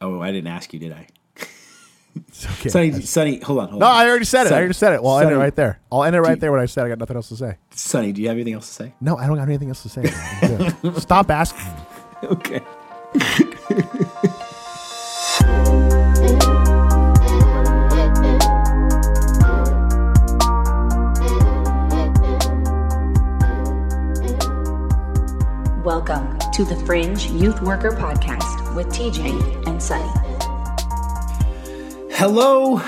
Oh, I didn't ask you, did I? It's Okay. Sonny, Sonny, hold on, hold on. no, on. I already said it. I already said it. Well, I'll end it Sonny, right there. I'll end it right you- there when I said I got nothing else to say. Sonny, do you have anything else to say? No, I don't have anything else to say. I'm good. Stop asking. me. Okay. Welcome to the Fringe Youth Worker Podcast with TJ and Sonny. Hello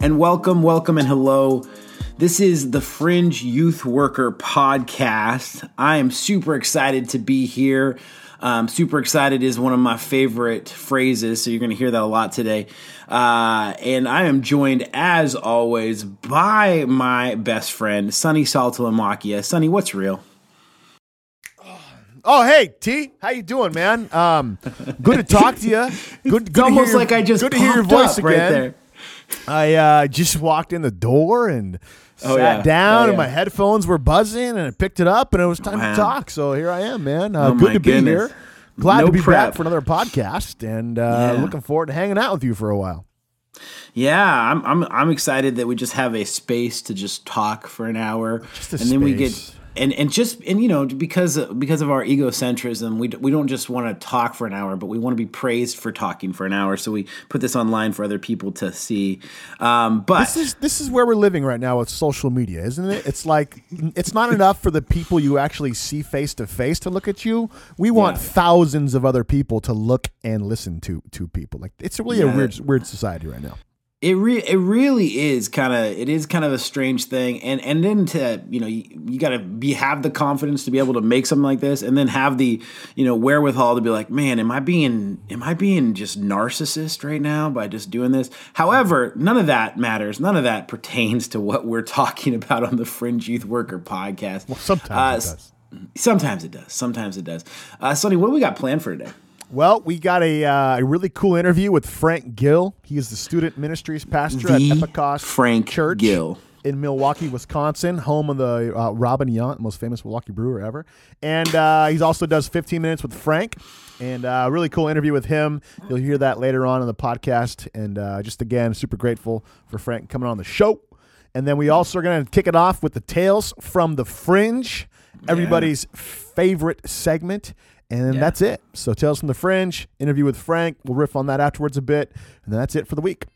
and welcome, welcome and hello. This is the Fringe Youth Worker Podcast. I am super excited to be here. Um, super excited is one of my favorite phrases, so you're going to hear that a lot today. Uh, and I am joined, as always, by my best friend, Sonny Saltalamacchia. Sonny, what's real? Oh, hey T, how you doing, man? Um, good to talk to you. Good, good almost your- like I just good to hear your voice again. right there. I uh, just walked in the door and Oh, sat yeah. down, Oh, and my headphones were buzzing, and I picked it up, and it was time Wow. to talk. So here I am, man. Uh, Oh, good to be here. Glad No to be prep. back for another podcast, and uh, Yeah. looking forward to hanging out with you for a while. Yeah, I'm I'm I'm excited that we just have a space to just talk for an hour, Just a and then we get space. And and just and you know because because of our egocentrism, we d- we don't just want to talk for an hour, but we want to be praised for talking for an hour. So we put this online for other people to see. Um, but This is this is where we're living right now with social media, isn't it? It's like it's not enough for the people you actually see face to face to look at you. We want Yeah. thousands of other people to look and listen to to people. Like it's really a weird weird society right now. It re- it really is kind of it is kind of a strange thing, and and then to you know you, you got to be have the confidence to be able to make something like this, and then have the you know wherewithal to be like, man, am I being am I being just narcissist right now by just doing this? However, none of that matters. None of that pertains to what we're talking about on the Fringe Youth Worker podcast. Well, sometimes it does. Sometimes it does. Sometimes it does. Uh, Sonny, what do we got planned for today? Well, we got a, uh, a really cool interview with Frank Gil. He is the student ministries pastor The at Epikos Frank Church Gil. in Milwaukee, Wisconsin, home of the uh, Robin Yount, most famous Milwaukee brewer ever. And uh, he also does 15 minutes with Frank. And uh, a really cool interview with him. You'll hear that later on in the podcast. And uh, just again, super grateful for Frank coming on the show. And then we also are going to kick it off with the Tales from the Fringe, everybody's favorite segment. And Yeah. that's it. So, Tales from the Fringe, interview with Frank. We'll riff on that afterwards a bit. And then that's it for the week.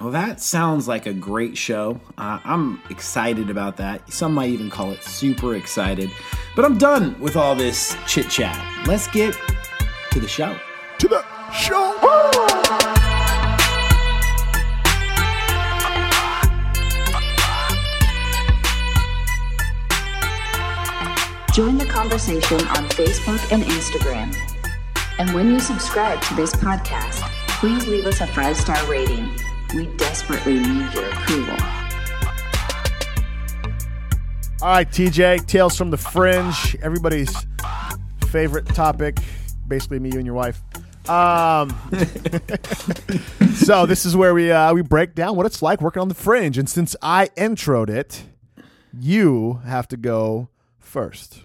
Well, that sounds like a great show. Uh, I'm excited about that. Some might even call it super excited. But I'm done with all this chit chat. Let's get to the show. To the show. Join the conversation on Facebook and Instagram. And when you subscribe to this podcast, please leave us a five star rating. We desperately need your approval. All right, TJ, Tales from the Fringe, everybody's favorite topic, basically me, you, and your wife. Um, so this is where we uh, we break down what it's like working on the Fringe, and since I introed it, you have to go first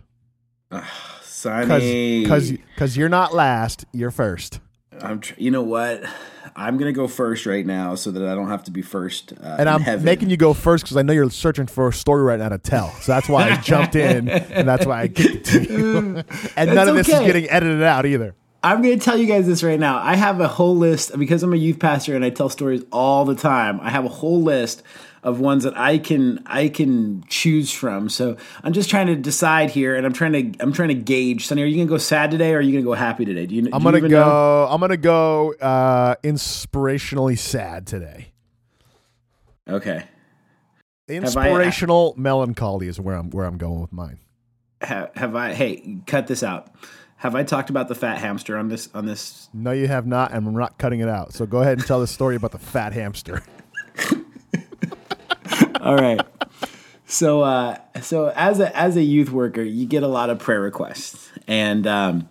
Sonny. because because you're not last, you're first. I'm tr- you know what? I'm going to go first right now so that I don't have to be first. Uh, And I'm heaven. making you go first because I know you're searching for a story right now to tell. So that's why I jumped in, and that's why I kicked it to you. and none of this is getting edited out either. I'm going to tell you guys this right now. I have a whole list because I'm a youth pastor and I tell stories all the time. I have a whole list of ones that I can I can choose from. So I'm just trying to decide here, and I'm trying to I'm trying to gauge. Sonny, are you going to go sad today, or are you going to go happy today? Do you? I'm do gonna even go. know? I'm gonna go uh, inspirationally sad today. Okay. I- Inspirational melancholy is where I'm where I'm going with mine. Have, have I? Hey, cut this out. Have I talked about the fat hamster on this on this? No, you have not, and I'm not cutting it out. So go ahead and tell the story about the fat hamster. All right. So, uh, so as a as a youth worker, you get a lot of prayer requests, and um,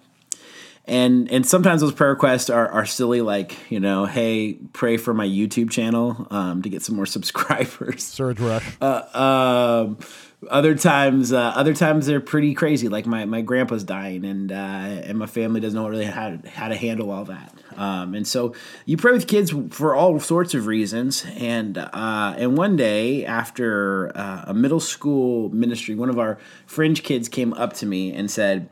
and and sometimes those prayer requests are, are silly like you know hey pray for my youtube channel um, to get some more subscribers Surge rush. uh, um, other times uh, other times they're pretty crazy like my, my grandpa's dying and uh, and my family doesn't know really how to, how to handle all that um, and so you pray with kids for all sorts of reasons and uh, and one day after uh, a middle school ministry one of our fringe kids came up to me and said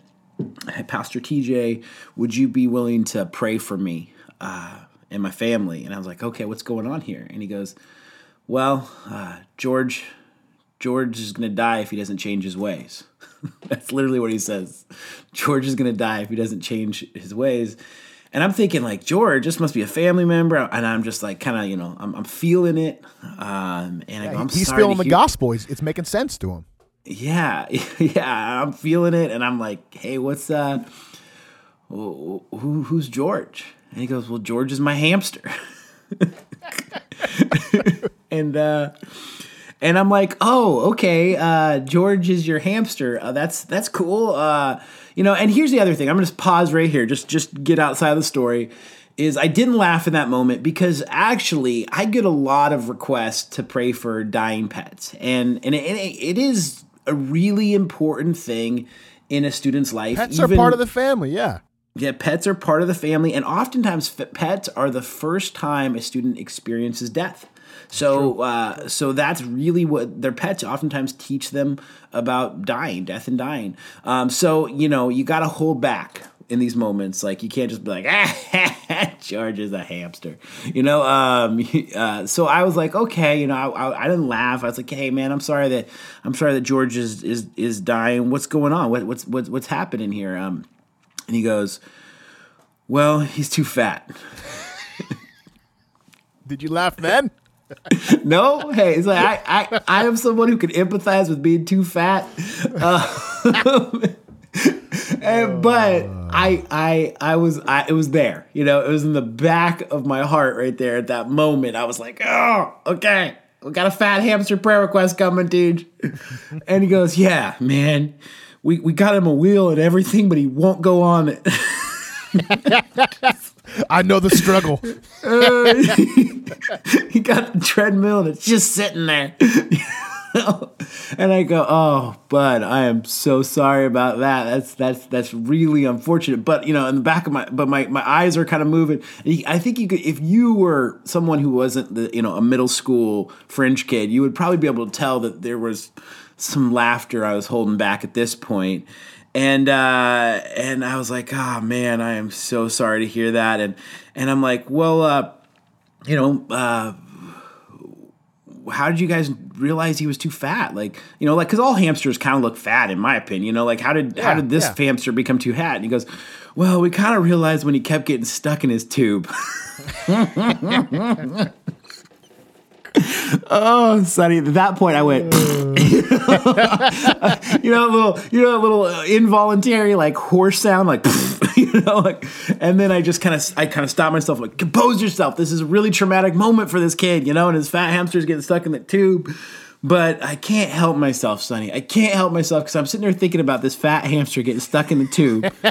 hey, Pastor TJ, would you be willing to pray for me uh, and my family? And I was like, okay, what's going on here? And he goes, well, uh, George, George is going to die if he doesn't change his ways. That's literally what he says. George is going to die if he doesn't change his ways. And I'm thinking, like, George, this must be a family member. And I'm just like, kind of, you know, I'm, I'm feeling it. Um, and I go, I'm He's feeling the hear- gospel. He's, it's making sense to him. yeah yeah i'm feeling it and i'm like hey what's uh who who's george and he goes well george is my hamster and uh and i'm like oh okay uh george is your hamster uh, that's that's cool uh you know and here's the other thing i'm gonna just pause right here just just get outside of the story is I didn't laugh in that moment because actually I get a lot of requests to pray for dying pets, and and it, it is a really important thing in a student's life. Pets are part of the family. Yeah. Yeah, pets are part of the family, and oftentimes f- pets are the first time a student experiences death. So, uh, so that's really what their pets oftentimes teach them about dying, death, and dying. Um, so, you know, you got to hold back in these moments. Like, you can't just be like, ah, George is a hamster, you know. Um, uh, so I was like, okay, you know, I, I, I didn't laugh. I was like, hey, man, I'm sorry that I'm sorry that George is is is dying. What's going on? What, what's what's what's happening here? Um, and he goes, Well, he's too fat. Did you laugh then? No, hey, it's like I, I, I am someone who can empathize with being too fat. Uh, and, but I, I, I was, I, it was there. You know, it was in the back of my heart right there at that moment. I was like, oh, okay, we got a fat hamster prayer request coming, dude. And he goes, yeah, man, we, we got him a wheel and everything, but he won't go on it. I know the struggle. he got the treadmill and it's just sitting there. and I go, "Oh, bud, I am so sorry about that. That's that's that's really unfortunate." But you know, in the back of my, but my my eyes are kind of moving. I think you could, if you were someone who wasn't the you know a middle school fringe kid, you would probably be able to tell that there was some laughter I was holding back at this point. And uh, and I was like, "Oh man, I am so sorry to hear that." And and I'm like, "Well, uh, you know." Uh, how did you guys realize he was too fat? Like, you know, like because all hamsters kind of look fat, in my opinion. You know, like how did how did this yeah. hamster become too fat? And he goes, well, we kind of realized when he kept getting stuck in his tube. oh, Sonny, at that point I went, you know, a little, you know, a little uh, involuntary like horse sound, like, you know, like, and then I just kind of, I kind of stopped myself, like, compose yourself. This is a really traumatic moment for this kid, you know, and his fat hamster's getting stuck in the tube. But I can't help myself, Sonny. I can't help myself because I'm sitting there thinking about this fat hamster getting stuck in the tube.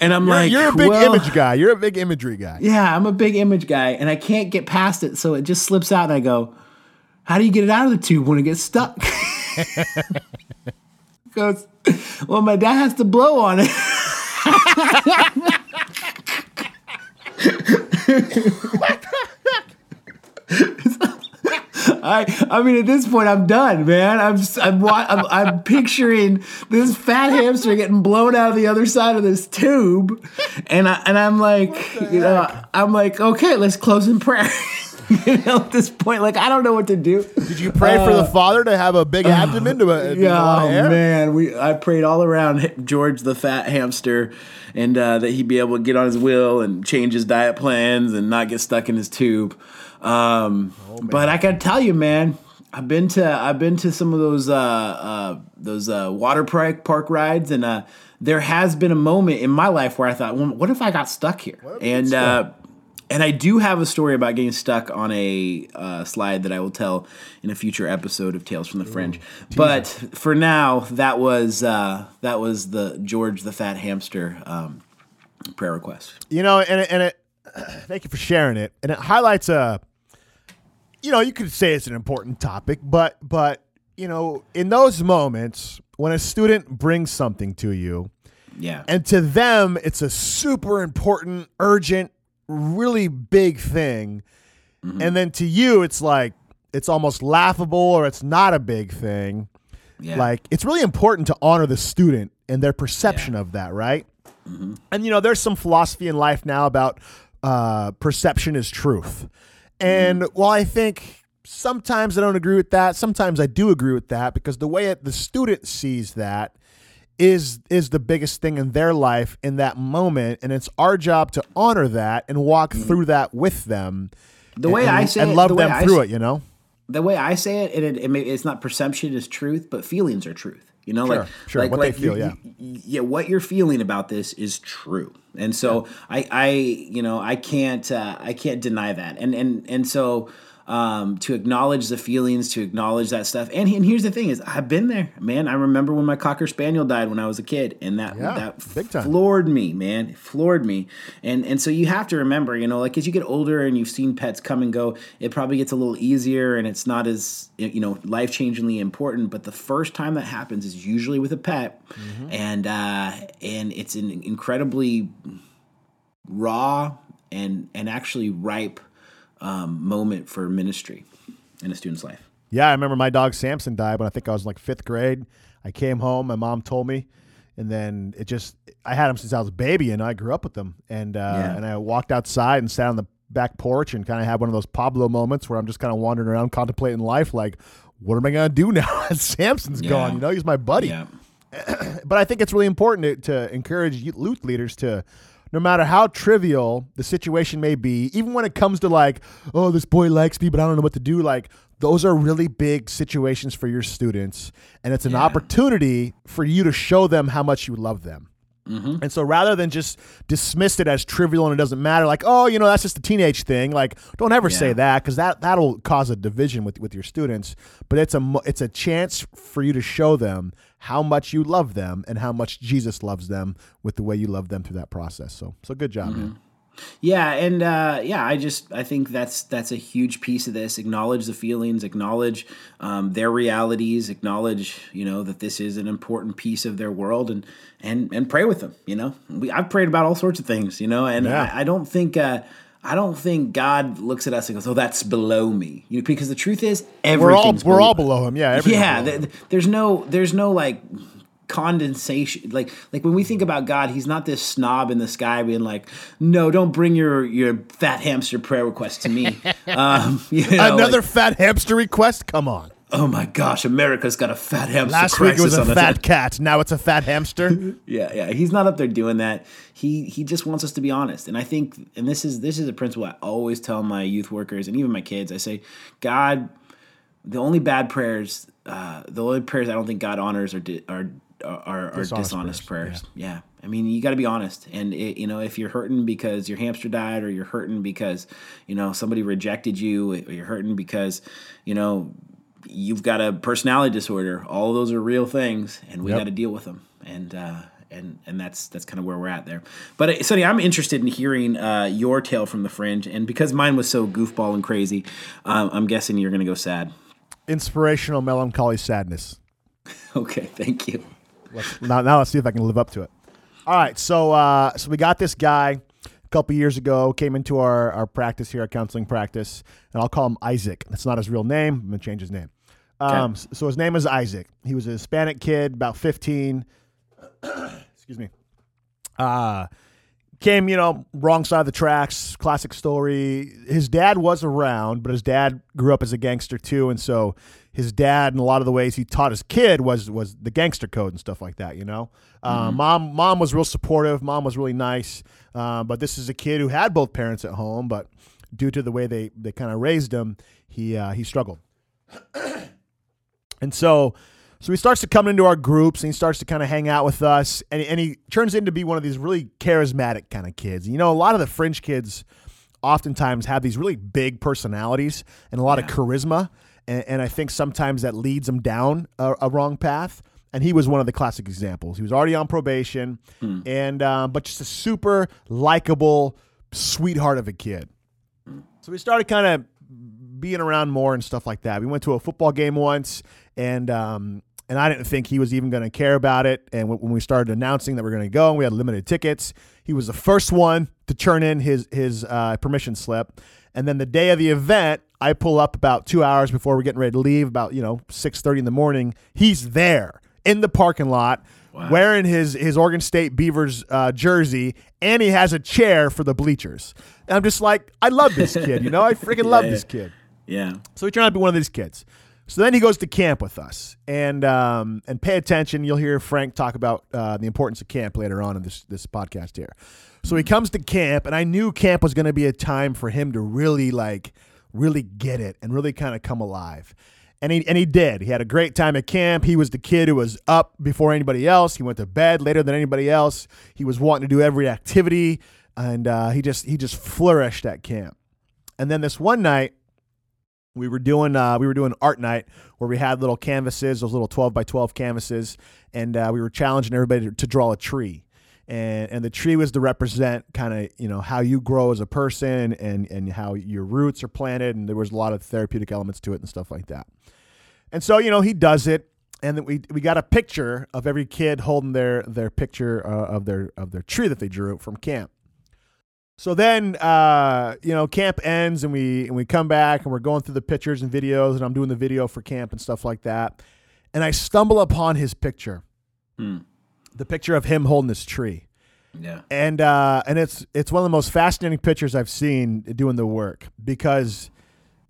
And I'm You're, like, you're a big well, image guy. You're a big imagery guy. yeah, I'm a big image guy, and I can't get past it, so it just slips out, and I go, "How do you get it out of the tube when it gets stuck?" Goes, well, my dad has to blow on it. I, I mean, at this point, I'm done, man. I'm, I'm, I'm, I'm picturing this fat hamster getting blown out of the other side of this tube, and I, and I'm like, you know, I'm like, okay, let's close in prayer. you know, at this point, like, I don't know what to do. Did you pray for the father to have a big abdomen to a, to Yeah, oh man, we I prayed all around George the fat hamster, and uh, that he'd be able to get on his wheel and change his diet plans and not get stuck in his tube. Um, but I gotta tell you, man, I've been to I've been to some of those uh, uh, those uh, water park park rides, and uh, there has been a moment in my life where I thought, well, what if I got stuck here? And uh, and I do have a story about getting stuck on a uh, slide that I will tell in a future episode of Tales from the Fringe. But for now, that was uh, that was the George the Fat Hamster um, prayer request. You know, and it, and it. Thank you for sharing it, and it highlights a. You know, you could say it's an important topic, but but you know, in those moments when a student brings something to you, Yeah. and to them it's a super important, urgent, really big thing, mm-hmm. and then to you it's like it's almost laughable or it's not a big thing. yeah. Like it's really important to honor the student and their perception of that, right? Mm-hmm. And you know, there's some philosophy in life now about uh, perception is truth. And mm-hmm. while I think sometimes I don't agree with that, sometimes I do agree with that because the way it, the student sees that is is the biggest thing in their life in that moment, and it's our job to honor that and walk through that with them. the way and, I say and it, love the them I through s- it, you know. the way I say it, it, it, it may, it's not perception is truth, but feelings are truth. You know, Sure, like sure, like, what they like feel, you- yeah. you- yeah, what you're feeling about this is true, and so I, I, you know, I can't, uh, I can't deny that, and and and so. Um, to acknowledge the feelings, to acknowledge that stuff, and and here's the thing: is I've been there, man. I remember when my cocker spaniel died when I was a kid, and that Yeah, that big time. floored me, man. It floored me. And and so you have to remember, you know, like as you get older and you've seen pets come and go, it probably gets a little easier and it's not as you know life changingly important. But the first time that happens is usually with a pet, and uh, and it's an incredibly raw and and actually ripe um, moment for ministry in a student's life. Yeah, I remember my dog Samson died when I think I was like fifth grade. I came home, my mom told me, and then it just I had him since I was a baby, and I grew up with him. And uh, Yeah. and I walked outside and sat on the back porch and kind of had one of those Pablo moments where I'm just kind of wandering around contemplating life, like, what am I gonna do now? Samson's Yeah. gone. You know, he's my buddy Yeah, but I think it's really important to, to encourage youth youth leaders to, no matter how trivial the situation may be, even when it comes to like, oh, this boy likes me, but I don't know what to do. Like, those are really big situations for your students, and it's an Yeah. opportunity for you to show them how much you love them. Mm-hmm. And so rather than just dismiss it as trivial and it doesn't matter, like, oh, you know, that's just a teenage thing, like, don't ever say that because that, that'll cause a division with, with your students. But it's a, it's a chance for you to show them how much you love them and how much Jesus loves them with the way you love them through that process. So, so good job, man. Yeah, and uh, yeah, I just I think that's that's a huge piece of this. Acknowledge the feelings, acknowledge um, their realities, acknowledge you know that this is an important piece of their world, and and and pray with them. You know, we I've prayed about all sorts of things. You know, and Yeah. I, I don't think. Uh, I don't think God looks at us and goes, "Oh, that's below me," you know, because the truth is, We're all, we're below- all below him. Yeah. yeah him. th- th- there's no there's no like condensation like like when we think about god he's not this snob in the sky being like no don't bring your your fat hamster prayer request to me um you know, Another like, fat hamster request? Come on. Oh my gosh america's got a fat hamster Last week it was a fat hands." cat. Now it's a fat hamster. yeah yeah he's not up there doing that he he just wants us to be honest and i think and this is this is a principle i always tell my youth workers and even my kids i say god the only bad prayers uh the only prayers i don't think god honors are di- are are, are Dishonest dishonest, prayers, prayers, Yeah. I mean, you got to be honest. And, it, you know, if you're hurting because your hamster died or you're hurting because, you know, somebody rejected you or you're hurting because, you know, you've got a personality disorder, all of those are real things and we Yep. got to deal with them. And, uh, and, and that's that's kind of where we're at there. But uh, Sonny, I'm interested in hearing uh, your tale from the fringe, and because mine was so goofball and crazy, um, I'm guessing you're going to go sad. Inspirational melancholy sadness. Okay, thank you. Let's, now, now let's see if I can live up to it. All right, so uh, so we got this guy a couple years ago came into our, our practice here, our counseling practice, and I'll call him Isaac. That's not his real name. I'm gonna change his name. Um, So his name is Isaac. He was a Hispanic kid, about 15. Excuse me. Uh, came, you know, wrong side of the tracks. Classic story. His dad was around, but his dad grew up as a gangster too, and so his dad, in a lot of the ways he taught his kid, was was the gangster code and stuff like that. You know, uh, mom mom was real supportive. Mom was really nice, uh, but this is a kid who had both parents at home, but due to the way they they kind of raised him, he uh, he struggled. And so, so he starts to come into our groups and he starts to kind of hang out with us. And, and he turns into be one of these really charismatic kind of kids. You know, a lot of the fringe kids oftentimes have these really big personalities and a lot of charisma. And, and I think sometimes that leads them down a, a wrong path. and he was one of the classic examples. He was already on probation, and um, but just a super likable sweetheart of a kid. So we started kind of being around more and stuff like that. We went to a football game once, and um, and I didn't think he was even going to care about it. And when, we started announcing that we are going to go, and we had limited tickets. He was the first one to turn in his his uh, permission slip. And then the day of the event, I pull up about two hours before we're getting ready to leave, about you know six thirty in the morning. He's there in the parking lot. Wearing his his Oregon State Beavers uh, jersey, and he has a chair for the bleachers. And I'm just like, I love this kid, you know, I freaking love Yeah. this kid. Yeah. So he turned out to be one of these kids. So then he goes to camp with us, and um, and pay attention. You'll hear Frank talk about uh, the importance of camp later on in this this podcast here. So he comes to camp, and I knew camp was going to be a time for him to really like really get it and really kind of come alive. And he and he did. He had a great time at camp. He was the kid who was up before anybody else. He went to bed later than anybody else. He was wanting to do every activity, and uh, he just he just flourished at camp. And then this one night, we were doing uh, we were doing art night where we had little canvases, those little twelve by twelve canvases, and uh, we were challenging everybody to, to draw a tree, and and the tree was to represent kind of you know how you grow as a person and and how your roots are planted, and there was a lot of therapeutic elements to it and stuff like that. And so you know he does it, and we we got a picture of every kid holding their their picture uh, of their of their tree that they drew from camp. So then, uh, you know, camp ends and we and we come back and we're going through the pictures and videos and I'm doing the video for camp and stuff like that. And I stumble upon his picture, Hmm. the picture of him holding this tree, Yeah. and uh, and it's it's one of the most fascinating pictures I've seen doing the work because,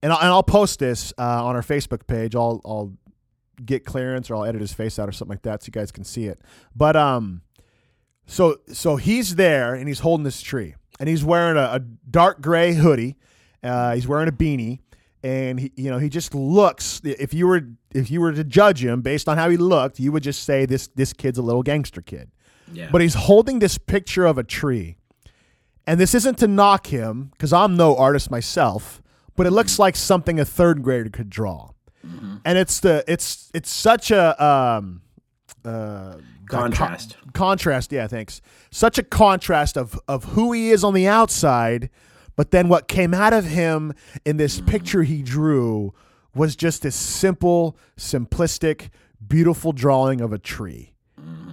and I'll, and I'll post this uh, on our Facebook page. I'll I'll get clearance or I'll edit his face out or something like that so you guys can see it. But um, so so he's there and he's holding this tree and he's wearing a, a dark gray hoodie. Uh, he's wearing a beanie. And he you know he just looks if you were if you were to judge him based on how he looked you would just say this this kid's a little gangster kid. Yeah. but he's holding this picture of a tree. And this isn't to knock him because i'm no artist myself but it looks like something a third grader could draw. And it's the it's it's such a um uh Contrast. con- contrast yeah thanks such a contrast of of who he is on the outside but then what came out of him in this picture he drew was just this simple simplistic beautiful drawing of a tree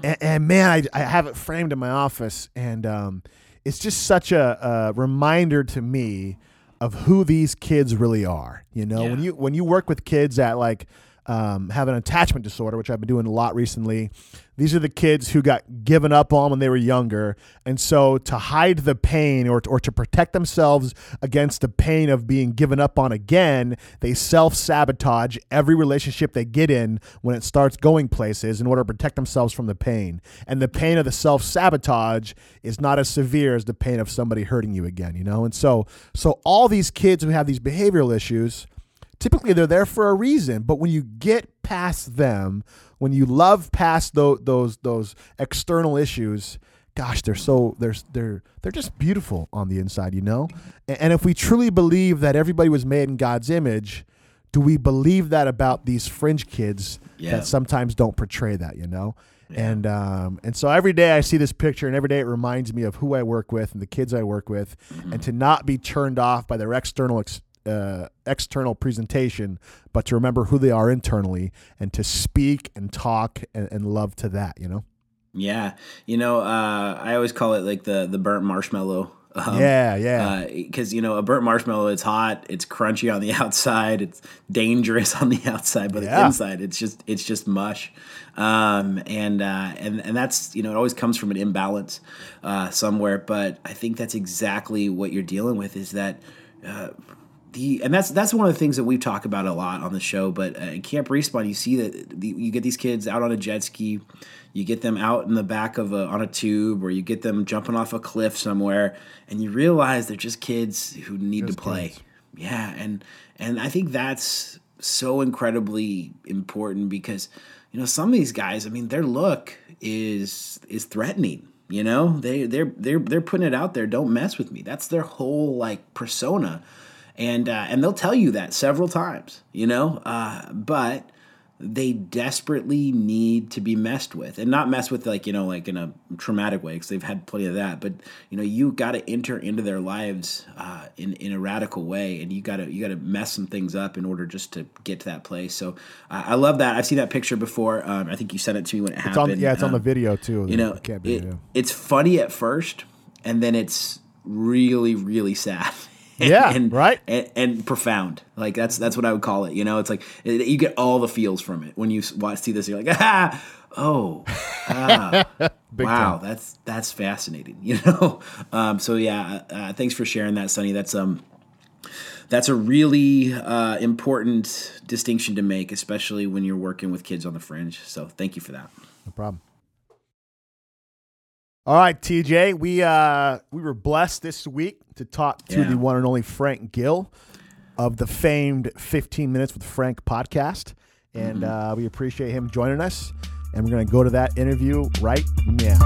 and, and man, I, I have it framed in my office, and um, it's just such a, a reminder to me of who these kids really are. You know, when you when you work with kids at like um, have an attachment disorder, which I've been doing a lot recently. These are the kids who got given up on when they were younger, and so to hide the pain or or to protect themselves against the pain of being given up on again, they self sabotage every relationship they get in when it starts going places in order to protect themselves from the pain. And the pain of the self sabotage is not as severe as the pain of somebody hurting you again, you know? And so so all these kids who have these behavioral issues, typically they're there for a reason, but when you get past them, when you love past those those those external issues, gosh, they're so they're they're they're just beautiful on the inside, you know? And, and if we truly believe that everybody was made in God's image, do we believe that about these fringe kids Yeah. that sometimes don't portray that, you know? And um, and so every day I see this picture, and every day it reminds me of who I work with and the kids I work with, and to not be turned off by their external ex- uh, external presentation, but to remember who they are internally, and to speak and talk and, and love to that, you know. Yeah, you know, uh, I always call it like the the burnt marshmallow. Um, yeah, yeah, Because you know, a burnt marshmallow, it's hot, it's crunchy on the outside, it's dangerous on the outside, but Yeah. the inside, it's just it's just mush. Um, and uh, and and that's you know, it always comes from an imbalance uh, somewhere. But I think that's exactly what you're dealing with. Is that uh, the and that's that's one of the things that we talk about a lot on the show. But uh, Camp Respawn, you see that the, you get these kids out on a jet ski, you get them out in the back of a on a tube, or you get them jumping off a cliff somewhere, and you realize they're just kids who need to play. Yeah, and and I think that's so incredibly important because you know some of these guys, I mean, their look is is threatening. You know, they they're they're they're putting it out there. Don't mess with me. That's their whole like persona, and uh, and they'll tell you that several times. You know, uh, but they desperately need to be messed with. And not messed with like you know like in a traumatic way because they've had plenty of that. But you know you got to enter into their lives uh, in in a radical way. And you got to you got to mess some things up in order just to get to that place. So uh, I love that. I've seen that picture before. Um, I think you sent it to me when it It's happened. on, yeah, it's on Um, the video too. you know It can't be it's funny at first and then it's really really sad Yeah, and, right? and, and profound. Like that's that's what i would call it you know? It's like it, you get all the feels from it. When you watch see this you're like ah oh ah, wow time. that's that's fascinating you know? Um, so yeah uh, thanks for sharing that sonny. That's um that's a really uh, important distinction to make especially when you're working with kids on the fringe. So thank you for that. No problem. All right, TJ, we uh we were blessed this week to talk to Yeah. the one and only Frank Gil of the famed 15 Minutes with Frank podcast, and Mm-hmm. uh, we appreciate him joining us. And we're gonna go to that interview right now.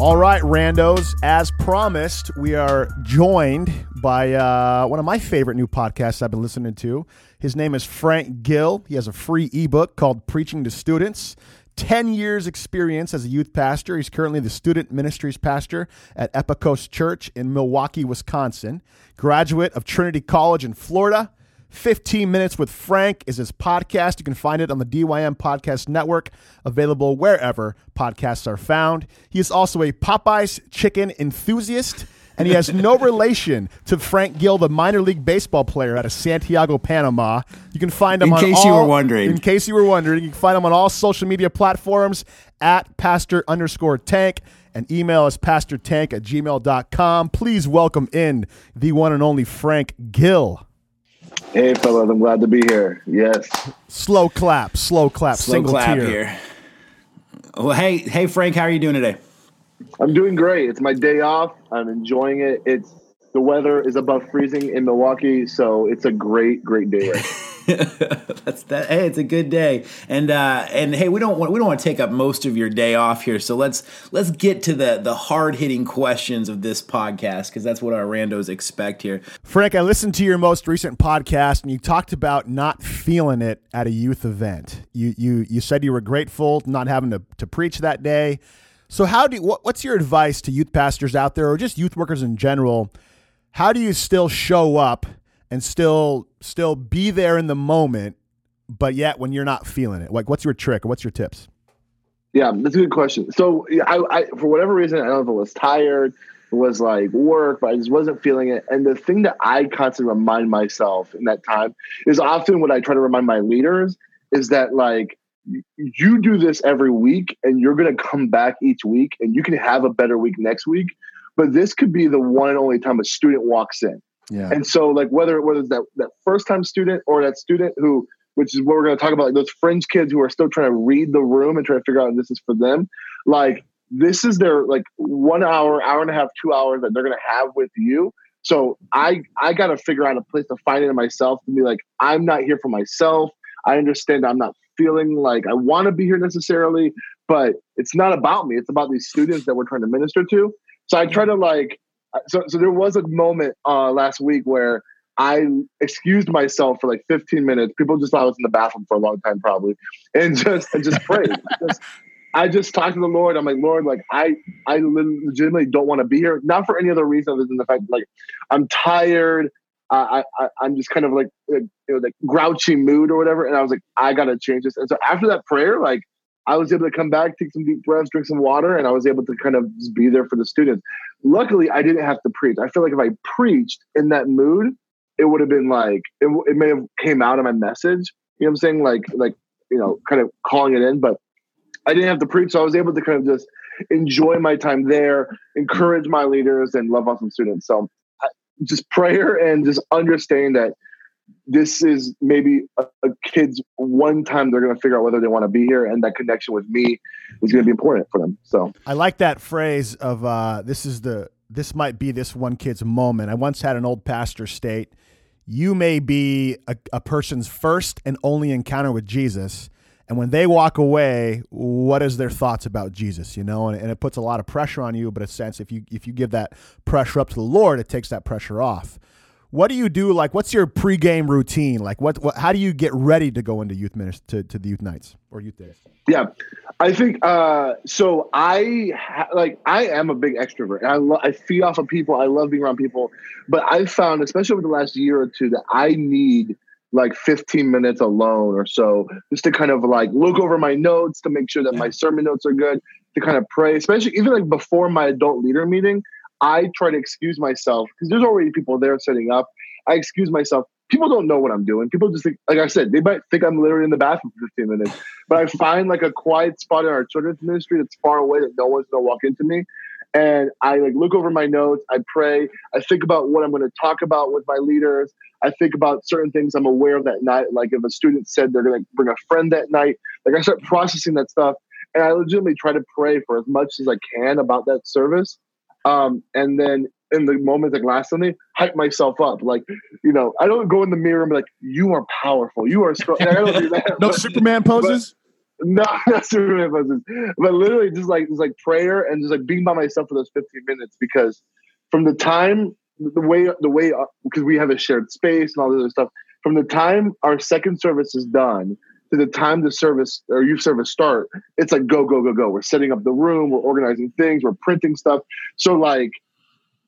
All right, randos. As promised, we are joined by uh, one of my favorite new podcasts I've been listening to. His name is Frank Gil. He has a free ebook called Preaching to Students. 10 years experience as a youth pastor. He's currently the student ministries pastor at Epikos Church in Milwaukee, Wisconsin. Graduate of Trinity College in Florida. 15 Minutes with Frank is his podcast. You can find it on the DYM Podcast Network, available wherever podcasts are found. He is also a Popeyes chicken enthusiast, and he has no relation to Frank Gil, the minor league baseball player out of Santiago, Panama. You can find him In on case you were wondering. In case you were wondering, you can find him on all social media platforms at pastor underscore tank. And email is pastortank at gmail.com. Please welcome in the one and only Frank Gil. Hey, fellas, I'm glad to be here. Yes. Slow clap, slow clap, slow single clap tier. here well hey hey frank how are you doing today I'm doing great. It's my day off. I'm enjoying it. It's the weather is above freezing in Milwaukee, so it's a great, great day. Right That's that. Hey, it's a good day, and uh, and hey, we don't want we don't want to take up most of your day off here. So let's let's get to the the hard hitting questions of this podcast because that's what our randos expect here. Frank, I listened to your most recent podcast and you talked about not feeling it at a youth event. You you you said you were grateful not having to, to preach that day. So how do what, what's your advice to youth pastors out there or just youth workers in general? How do you still show up and still still be there in the moment, but yet when you're not feeling it? Like what's your trick what's your tips? Yeah, that's a good question. So, I, I, for whatever reason, I don't know if it was tired, it was like work, but I just wasn't feeling it. And the thing that I constantly remind myself in that time is often what I try to remind my leaders is that like you do this every week, and you're going to come back each week, and you can have a better week next week. But this could be the one and only time a student walks in. Yeah. And so, like whether whether that that first time student or that student who, which is what we're going to talk about, like those fringe kids who are still trying to read the room and trying to figure out if this is for them. Like this is their like one hour, hour and a half, two hours that they're going to have with you. So I I got to figure out a place to find it in myself to be like I'm not here for myself. I understand I'm not feeling like I want to be here necessarily, but it's not about me. It's about these students that we're trying to minister to. So I try to like so so there was a moment uh last week where I excused myself for like 15 minutes. People just thought I was in the bathroom for a long time, probably, and just and just prayed. just, I just talked to the Lord. I'm like, Lord, like I I legitimately don't want to be here, not for any other reason other than the fact like I'm tired. I, I I'm just kind of like you know like grouchy mood or whatever, and I was like, I gotta change this. And so after that prayer, like I was able to come back, take some deep breaths, drink some water, and I was able to kind of just be there for the students. Luckily, I didn't have to preach. I feel like if I preached in that mood, it would have been like it, it may have came out of my message. You know what I'm saying? Like like you know, kind of calling it in, but I didn't have to preach, so I was able to kind of just enjoy my time there, encourage my leaders, and love on some students. So just prayer and just understand that this is maybe a, a kid's one time they're going to figure out whether they want to be here, and that connection with me is going to be important for them. So I like that phrase of uh, this is the this might be this one kid's moment. I once had an old pastor state, "You may be a, a person's first and only encounter with Jesus, And when they walk away, what is their thoughts about Jesus? You know, and, and it puts a lot of pressure on you. But a sense if you if you give that pressure up to the Lord, it takes that pressure off. What do you do? Like, what's your pregame routine? Like, what, what how do you get ready to go into youth ministry to, to the youth nights or youth days? Yeah, I think uh, so. I ha- like I am a big extrovert. I lo- I feed off of people. I love being around people. But I've found, especially over the last year or two, that I need like 15 minutes alone or so just to kind of like look over my notes to make sure that yeah. my sermon notes are good to kind of pray especially even like before my adult leader meeting i try to excuse myself because there's already people there setting up i excuse myself people don't know what i'm doing people just think like i said they might think i'm literally in the bathroom for 15 minutes but i find like a quiet spot in our children's ministry that's far away that no one's gonna walk into me and I like look over my notes. I pray. I think about what I'm to talk about with my leaders. I think about certain things I'm aware of that night. Like if a student said they're to bring a friend that night, like I start processing that stuff, and I legitimately try to pray for as much as I can about that service. Um, and then in the moments like last Sunday, hype myself up. Like, you know, I don't go in the mirror and be like, "You are powerful. You are strong." I don't do that. no but, Superman poses. But, no, not Superman poses, but literally just like just like prayer and just like being by myself for those 15 minutes because from the time the way the way because uh, we have a shared space and all this other stuff from the time our second service is done to the time the service or youth service start it's like go go go go. We're setting up the room we're organizing things we're printing stuff. So like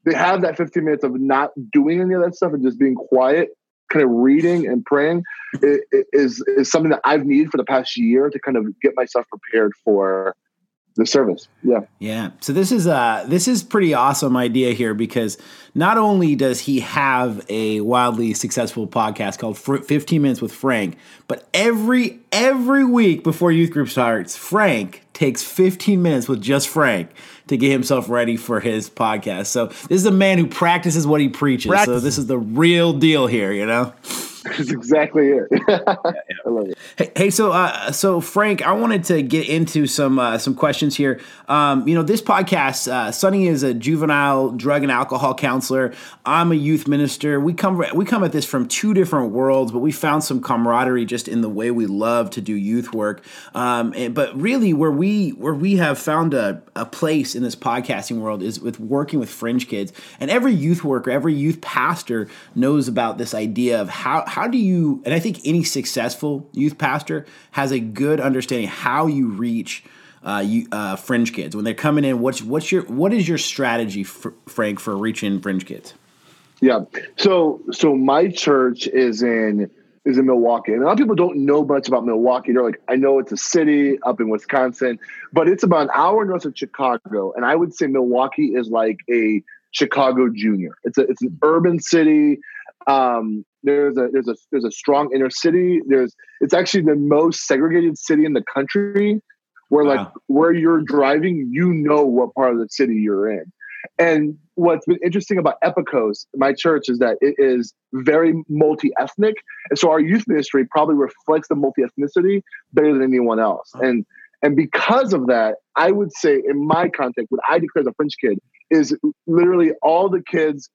they have that 15 minutes of not doing any of that stuff and just being quiet kind of reading and praying is is something that I've needed for the past year to kind of get myself prepared for the service. Yeah. Yeah. So this is uh this is pretty awesome idea here because not only does he have a wildly successful podcast called 15 minutes with Frank, but every every week before youth group starts, Frank takes 15 minutes with just Frank to get himself ready for his podcast. So this is a man who practices what he preaches. Practice. So this is the real deal here, you know. That's exactly it. yeah, yeah. I love it. Hey, hey so uh, so Frank, I wanted to get into some uh, some questions here. Um, you know, this podcast, uh, Sonny is a juvenile drug and alcohol counselor. I'm a youth minister. We come we come at this from two different worlds, but we found some camaraderie just in the way we love to do youth work. Um, and, but really, where we where we have found a, a place in this podcasting world is with working with fringe kids. And every youth worker, every youth pastor knows about this idea of how how do you and I think any successful youth pastor has a good understanding how you reach uh, you, uh, fringe kids when they're coming in. What's what's your what is your strategy, Frank, for reaching fringe kids? Yeah, so so my church is in is in Milwaukee, and a lot of people don't know much about Milwaukee. They're like, I know it's a city up in Wisconsin, but it's about an hour north of Chicago, and I would say Milwaukee is like a Chicago Junior. It's a it's an urban city. Um, there's a there's a there's a strong inner city. There's it's actually the most segregated city in the country, where wow. like where you're driving, you know what part of the city you're in. And what's been interesting about Epikos, my church, is that it is very multi-ethnic, and so our youth ministry probably reflects the multi-ethnicity better than anyone else. And and because of that, I would say in my context, what I declare as a fringe kid is literally all the kids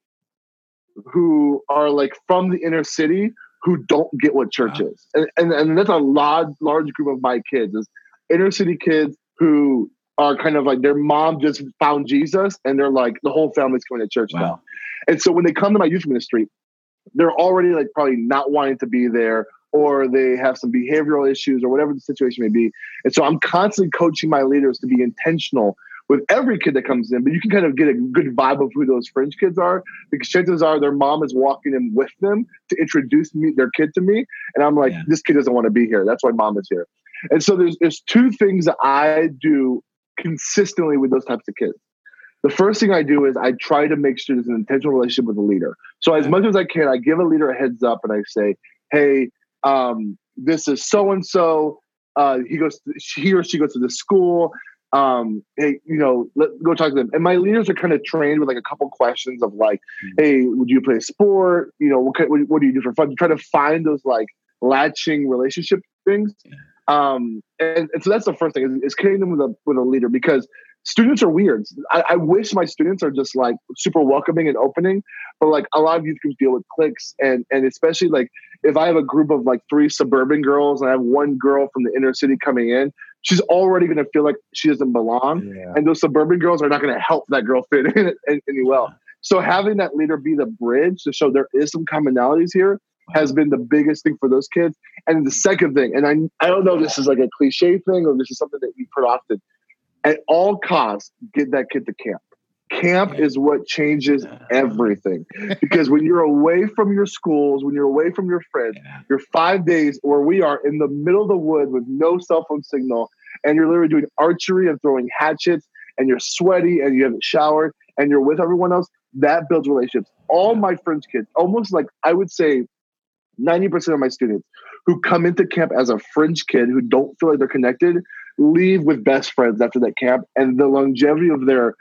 who are like from the inner city who don't get what church wow. is. And, and, and that's a large, large group of my kids is inner city kids who are kind of like their mom just found Jesus and they're like, the whole family's coming to church wow. now. And so when they come to my youth ministry, they're already like probably not wanting to be there or they have some behavioral issues or whatever the situation may be. And so I'm constantly coaching my leaders to be intentional with every kid that comes in, but you can kind of get a good vibe of who those fringe kids are because chances are their mom is walking in with them to introduce me their kid to me, and I'm like, yeah. this kid doesn't want to be here. That's why mom is here. And so there's there's two things that I do consistently with those types of kids. The first thing I do is I try to make sure there's an intentional relationship with the leader. So as much as I can, I give a leader a heads up and I say, "Hey, um, this is so and so. He goes, to, he or she goes to the school um, hey, you know, let go talk to them. And my leaders are kind of trained with like a couple questions of like, mm-hmm. hey, would you play a sport? You know, what, what, what do you do for fun? To try to find those like latching relationship things. Um, and, and so that's the first thing is, is connecting them with a with a leader because students are weird. I, I, wish my students are just like super welcoming and opening, but like a lot of youth groups deal with cliques and and especially like if I have a group of like three suburban girls and I have one girl from the inner city coming in, she's already going to feel like she doesn't belong, yeah. and those suburban girls are not going to help that girl fit in any well. So having that leader be the bridge to show there is some commonalities here has been the biggest thing for those kids. And the second thing, and I I don't know if this is like a cliche thing or this is something that we put often at all costs, get that kid to camp. Camp is what changes everything because when you're away from your schools, when you're away from your friends, you're five days where we are in the middle of the woods with no cell phone signal, and you're literally doing archery and throwing hatchets, and you're sweaty and you haven't showered, and you're with everyone else. That builds relationships. All my friends' kids, almost like I would say 90% of my students who come into camp as a fringe kid who don't feel like they're connected leave with best friends after that camp, and the longevity of their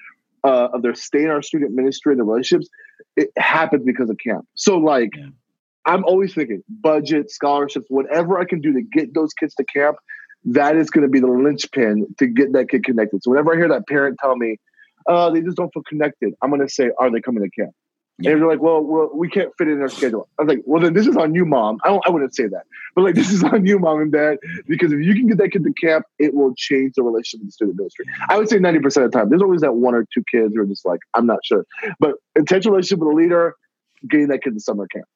uh, of their stay in our student ministry and the relationships it happens because of camp. So like. Yeah. I'm always thinking budget, scholarships, whatever I can do to get those kids to camp, that is going to be the linchpin to get that kid connected. So whenever I hear that parent tell me, uh, they just don't feel connected, I'm going to say, are they coming to camp? Yeah. And they're like, well, well, we can't fit it in our schedule. I was like, well, then this is on you, mom. I, I wouldn't say that, but like, this is on you, mom and dad, because if you can get that kid to camp, it will change the relationship with the student ministry. I would say 90% of the time, there's always that one or two kids who are just like, I'm not sure. But intentional relationship with a leader, getting that kid to summer camp.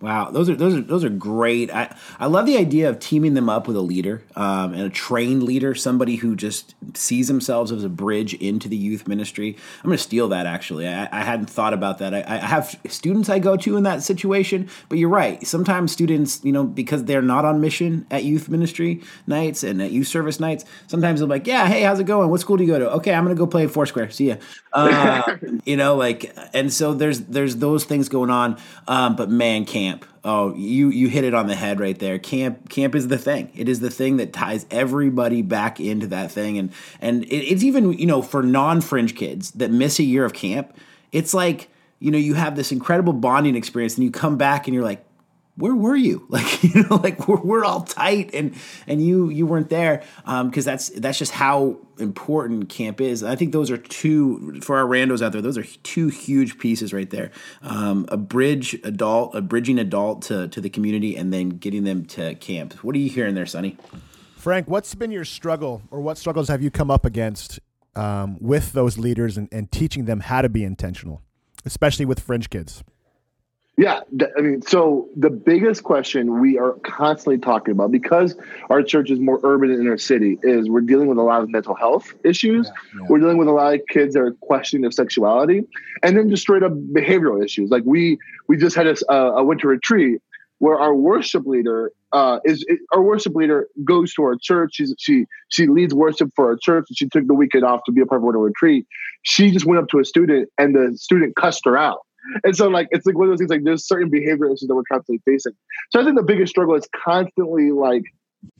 Wow, those are those are those are great. I, I love the idea of teaming them up with a leader um, and a trained leader, somebody who just sees themselves as a bridge into the youth ministry. I'm going to steal that. Actually, I, I hadn't thought about that. I, I, have students I go to in that situation, but you're right. Sometimes students, you know, because they're not on mission at youth ministry nights and at youth service nights, sometimes they're like, "Yeah, hey, how's it going? What school do you go to? Okay, I'm going to go play Foursquare. See ya." Uh, you know, like, and so there's there's those things going on. Um, but man, can't camp. Oh, you you hit it on the head right there. Camp camp is the thing. It is the thing that ties everybody back into that thing, and and it, it's even you know for non fringe kids that miss a year of camp. It's like you know you have this incredible bonding experience, and you come back and you're like, where were you? Like you know, like we're, we're all tight, and and you you weren't there Um, because um, that's that's just how important camp is. I think those are two for our randos out there. Those are two huge pieces right there. Um, a bridge adult, a bridging adult to to the community, and then getting them to camp. What are you hearing there, Sonny? Frank, what's been your struggle, or what struggles have you come up against um, with those leaders and, and teaching them how to be intentional, especially with fringe kids? Yeah, I mean, so the biggest question we are constantly talking about because our church is more urban and inner city is we're dealing with a lot of mental health issues. Yeah, yeah. We're dealing with a lot of kids that are questioning their sexuality, and then just straight up behavioral issues. Like we we just had a, a winter retreat where our worship leader uh, is our worship leader goes to our church. She's, she she leads worship for our church, and she took the weekend off to be a part of a retreat. She just went up to a student, and the student cussed her out and so like it's like one of those things like there's certain behavior issues that we're constantly facing. So I think the biggest struggle is constantly like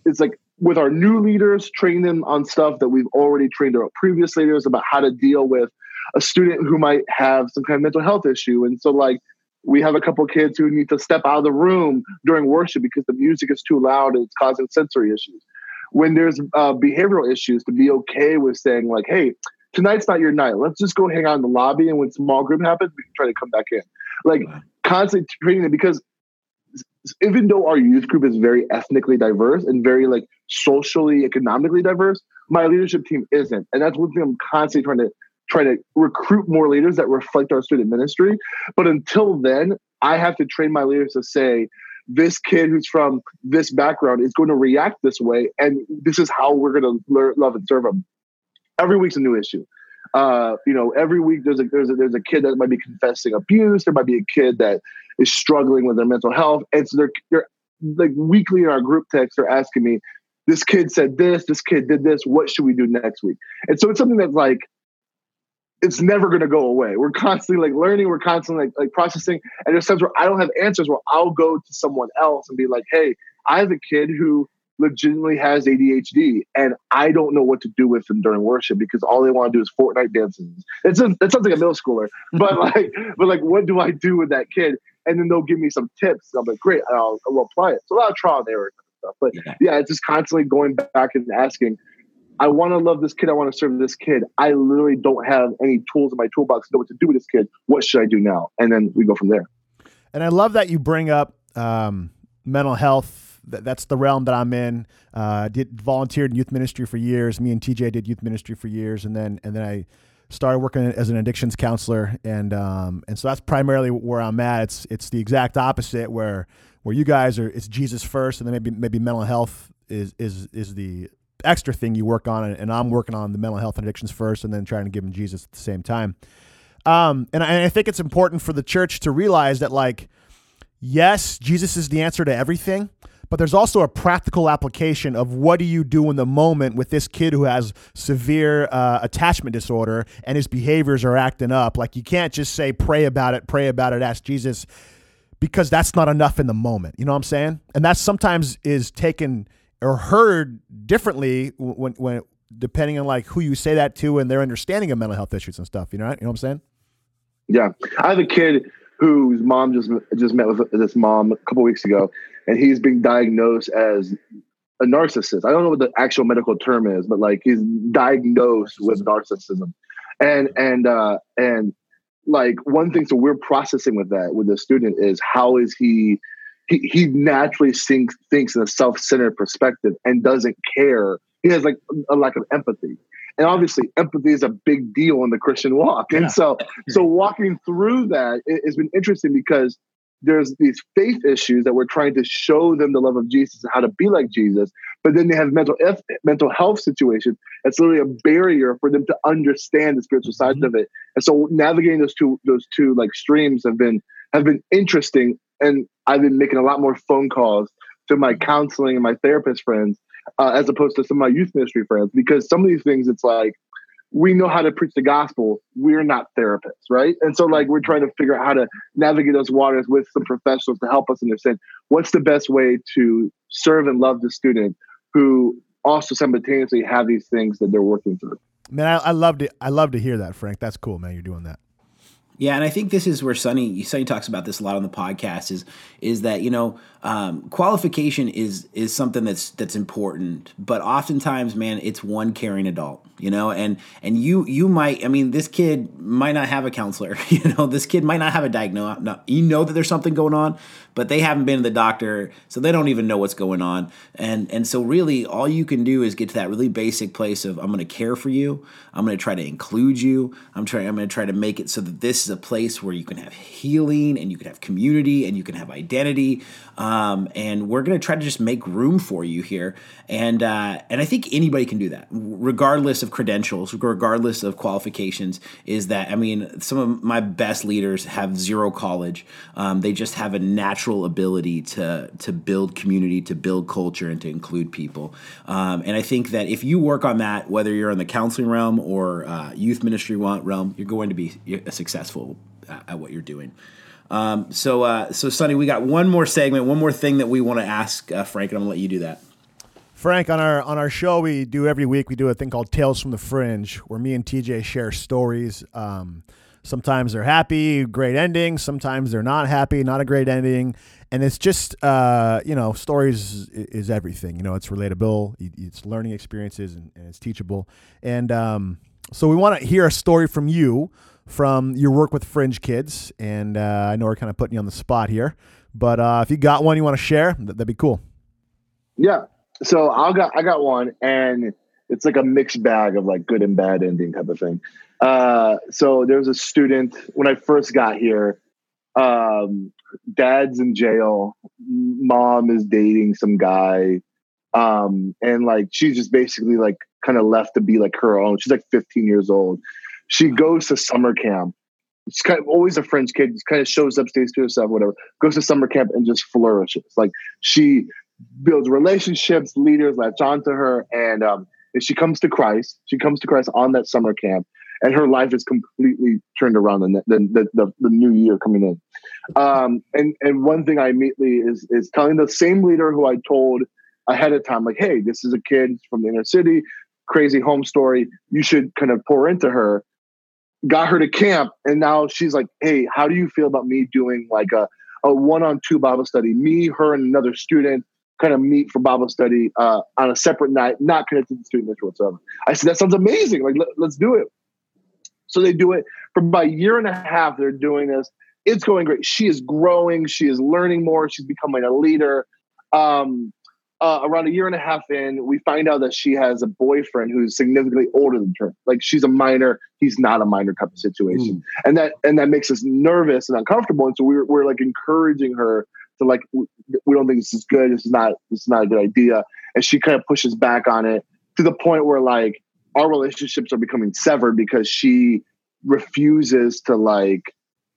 it's like with our new leaders, train them on stuff that we've already trained our previous leaders about how to deal with a student who might have some kind of mental health issue. And so like we have a couple kids who need to step out of the room during worship because the music is too loud and it's causing sensory issues. When there's uh, behavioral issues, to be okay with saying like, "Hey, tonight's not your night. Let's just go hang out in the lobby, and when small group happens, we can try to come back in. Like constantly training them because even though our youth group is very ethnically diverse and very like socially, economically diverse, my leadership team isn't, and that's one thing I'm constantly trying to try to recruit more leaders that reflect our student ministry. But until then, I have to train my leaders to say, this kid who's from this background is going to react this way, and this is how we're going to learn, love and serve them every week's a new issue. Uh, you know, every week there's a there's a there's a kid that might be confessing abuse. There might be a kid that is struggling with their mental health, and so they're they're like weekly in our group text. They're asking me, "This kid said this. This kid did this. What should we do next week?" And so it's something that's like it's never going to go away. We're constantly like learning. We're constantly like, like processing. And there's times where I don't have answers. Where I'll go to someone else and be like, "Hey, I have a kid who legitimately has ADHD, and I don't know what to do with them during worship because all they want to do is Fortnite dances. It's a, that sounds like a middle schooler, but like, but like, what do I do with that kid? And then they'll give me some tips. I'm like, great, I'll, I'll apply it. So a lot of trial and error stuff. But yeah. yeah, it's just constantly going back and asking, I want to love this kid. I want to serve this kid. I literally don't have any tools in my toolbox to know what to do with this kid. What should I do now? And then we go from there. And I love that you bring up um, mental health. That's the realm that I'm in. Uh, did volunteered in youth ministry for years. Me and TJ did youth ministry for years, and then and then I started working as an addictions counselor, and um, and so that's primarily where I'm at. It's it's the exact opposite where where you guys are. It's Jesus first, and then maybe maybe mental health is is is the extra thing you work on, and I'm working on the mental health and addictions first, and then trying to give them Jesus at the same time. Um, and, I, and I think it's important for the church to realize that, like, yes, Jesus is the answer to everything, but there's also a practical application of what do you do in the moment with this kid who has severe uh, attachment disorder and his behaviors are acting up. Like, you can't just say, pray about it, pray about it, ask Jesus, because that's not enough in the moment. You know what I'm saying? And that sometimes is taken or heard differently when, when, depending on like who you say that to and their understanding of mental health issues and stuff. You know, you know what I'm saying? Yeah, I have a kid whose mom just just met with this mom a couple weeks ago, and he's being diagnosed as a narcissist. I don't know what the actual medical term is, but like he's diagnosed with narcissism, and and uh, and like one thing. So we're processing with that with the student is how is he. He, he naturally thinks thinks in a self centered perspective and doesn't care. He has like a lack of empathy and obviously empathy is a big deal in the christian walk and yeah. so so walking through that it, has been interesting because there's these faith issues that we're trying to show them the love of jesus and how to be like jesus but then they have mental F, mental health situations it's literally a barrier for them to understand the spiritual side mm-hmm. of it and so navigating those two those two like streams have been have been interesting and i've been making a lot more phone calls to my counseling and my therapist friends uh, as opposed to some of my youth ministry friends because some of these things it's like we know how to preach the gospel. We're not therapists right? And so like we're trying to figure out how to navigate those waters with some professionals to help us understand what's the best way to serve and love the student who also simultaneously have these things that they're working through. Man I, I love to i love to hear that frank. That's cool man. You're doing that yeah, and I think this is where Sunny Sonny talks about this a lot on the podcast is is that you know um, qualification is is something that's that's important, but oftentimes, man, it's one caring adult, you know, and and you you might, I mean, this kid might not have a counselor, you know, this kid might not have a diagnosis. You know that there's something going on, but they haven't been to the doctor, so they don't even know what's going on. And and so really all you can do is get to that really basic place of I'm going to care for you. I'm going to try to include you. I'm trying I'm going to try to make it so that this is a place where you can have healing and you can have community and you can have identity. Um, and we're going to try to just make room for you here. And uh, and I think anybody can do that, regardless of credentials, regardless of qualifications. Is that I mean, some of my best leaders have zero college. Um, they just have a natural ability to to build community, to build culture, and to include people. Um, and I think that if you work on that, whether you're in the counseling realm or uh, youth ministry realm, you're going to be successful at what you're doing. Um, so, uh, so Sonny, we got one more segment, one more thing that we want to ask uh, Frank, and I'm gonna let you do that. Frank, on our on our show, we do every week. We do a thing called Tales from the Fringe, where me and TJ share stories. Um, Sometimes they're happy, great ending. Sometimes they're not happy, not a great ending. And it's just, uh, you know, stories is, everything. You know, it's relatable, it's learning experiences, and, and it's teachable. And um, so we want to hear a story from you from your work with Fringe Kids. And uh, I know we're kind of putting you on the spot here, but uh, if you got one you want to share, that'd be cool. Yeah. So I got I got one, and it's like a mixed bag of like good and bad ending type of thing. Uh, so there was a student when I first got here. Um, dad's in jail. Mom is dating some guy. Um, and like she's just basically like kind of left to be like her own. She's like 15 years old. She goes to summer camp. She's kind of always a fringe kid. Just kind of shows up, stays to herself, whatever. Goes to summer camp and just flourishes. Like she builds relationships, leaders latch onto her, and um, and she comes to Christ. She comes to Christ on that summer camp, and her life is completely turned around the the, the, the new year coming in. Um, and and one thing I immediately is is telling the same leader who I told ahead of time, like, hey, this is a kid from the inner city, crazy home story. You should kind of pour into her. Got her to camp, and now she's like, hey, how do you feel about me doing like a a one on two Bible study? Me, her, and another student kind of meet for Bible study uh, on a separate night, not connected to the student ministry whatsoever. I said, that sounds amazing. Like, let, let's do it. So they do it for about a year and a half. They're doing this. It's going great. She is growing. She is learning more. She's becoming a leader. Um, uh, around a year and a half in, we find out that she has a boyfriend who's significantly older than her. Like she's a minor, he's not a minor type of situation, mm. and that and that makes us nervous and uncomfortable. And so we're we're like encouraging her to like we don't think this is good. This is not this is not a good idea. And she kind of pushes back on it to the point where like our relationships are becoming severed because she refuses to like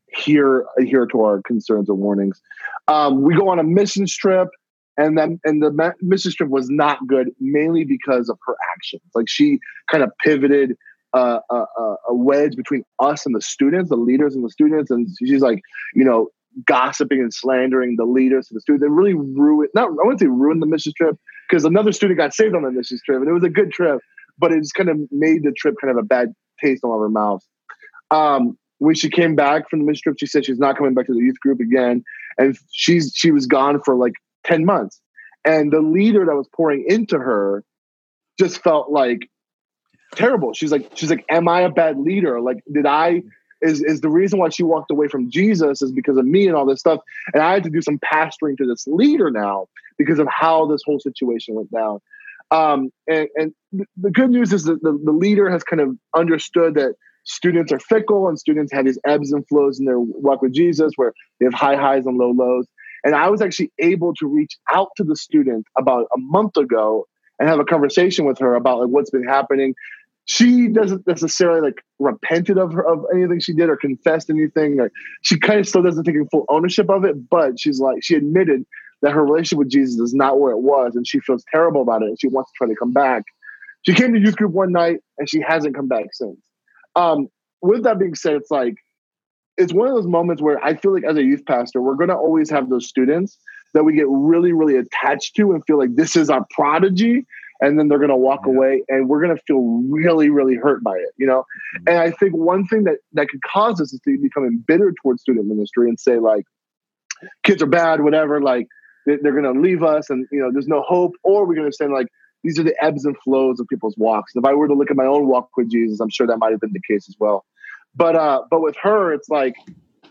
hear hear to our concerns or warnings. Um, we go on a mission trip and then and the mission trip was not good mainly because of her actions. Like she kind of pivoted uh, a, a, wedge between us and the students the leaders and the students. And she's like you know gossiping and slandering the leaders and the students. It really ruined not i wouldn't say ruined the mission trip because another student got saved on the mission trip and it was a good trip but it just kind of made the trip kind of a bad taste on her mouth. Um, when she came back from the mission trip she said she's not coming back to the youth group again. And she's she was gone for like 10 months. And the leader that was pouring into her just felt like terrible. She's like, she's like, Am I a bad leader? Like, did I is is the reason why she walked away from Jesus is because of me and all this stuff. And I had to do some pastoring to this leader now because of how this whole situation went down. Um, and, and the good news is that the, the leader has kind of understood that students are fickle and students have these ebbs and flows in their walk with Jesus where they have high highs and low lows. And I was actually able to reach out to the student about a month ago and have a conversation with her about like what's been happening. She doesn't necessarily like repented of her of anything she did or confessed anything. Like she kind of still doesn't take full ownership of it, but she's like she admitted that her relationship with Jesus is not where it was, and she feels terrible about it, and she wants to try to come back. She came to youth group one night, and she hasn't come back since. Um, with that being said, it's like it's one of those moments where I feel like as a youth pastor, we're going to always have those students that we get really, really attached to and feel like this is our prodigy. And then they're going to walk yeah. away and we're going to feel really, really hurt by it, you know? Mm-hmm. And I think one thing that, that could cause us is to become embittered towards student ministry and say like, kids are bad, whatever, like they're going to leave us and, you know, there's no hope. Or we're going to say like, these are the ebbs and flows of people's walks. And if I were to look at my own walk with Jesus, I'm sure that might have been the case as well. But uh, but with her, it's like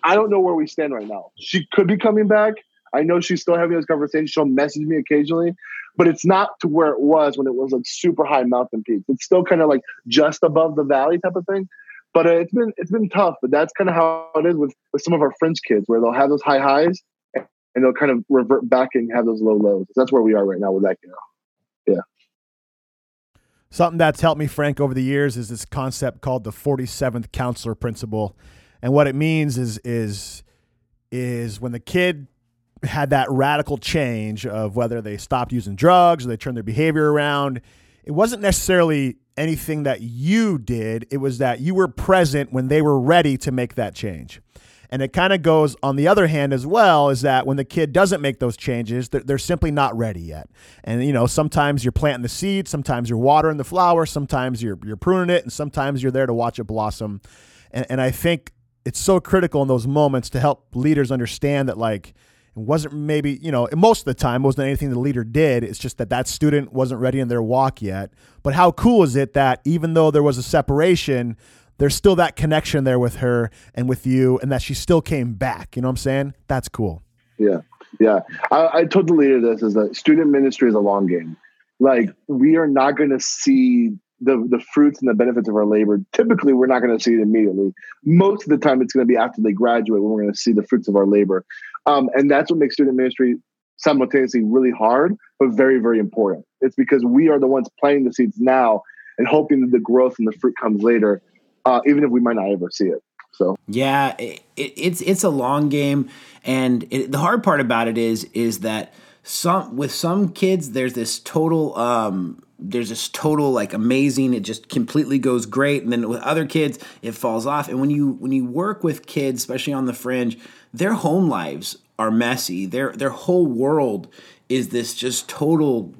I don't know where we stand right now. She could be coming back. I know she's still having those conversations. She'll message me occasionally, but it's not to where it was when it was like super high mountain peaks. It's still kind of like just above the valley type of thing. But uh, it's been it's been tough. But that's kind of how it is with with some of our fringe kids, where they'll have those high highs and they'll kind of revert back and have those low lows. That's where we are right now with that girl. Yeah. Something that's helped me, Frank, over the years is this concept called the 47th counselor principle. And what it means is is is when the kid had that radical change of whether they stopped using drugs or they turned their behavior around, it wasn't necessarily anything that you did, it was that you were present when they were ready to make that change. And it kind of goes on the other hand as well is that when the kid doesn't make those changes, they're, they're, simply not ready yet. And, you know, sometimes you're planting the seed, sometimes you're watering the flower, sometimes you're, you're pruning it, and sometimes you're there to watch it blossom. And, and I think it's so critical in those moments to help leaders understand that, like, it wasn't maybe, you know, most of the time wasn't anything the leader did. It's just that that student wasn't ready in their walk yet. But how cool is it that even though there was a separation, there's still that connection there with her and with you, and that she still came back. You know what I'm saying? That's cool. Yeah, yeah. I, I told the leader this is that student ministry is a long game. Like we are not going to see the the fruits and the benefits of our labor. Typically, we're not going to see it immediately. Most of the time, it's going to be after they graduate when we're going to see the fruits of our labor, um, and that's what makes student ministry simultaneously really hard, but very very important. It's because we are the ones planting the seeds now and hoping that the growth and the fruit comes later uh, even if we might not ever see it. So yeah, it, it, it's it's a long game, and it, the hard part about it is is that some with some kids there's this total um, there's this total like amazing it just completely goes great. And then with other kids it falls off. And when you when you work with kids especially on the fringe their home lives are messy. Their their whole world is this just total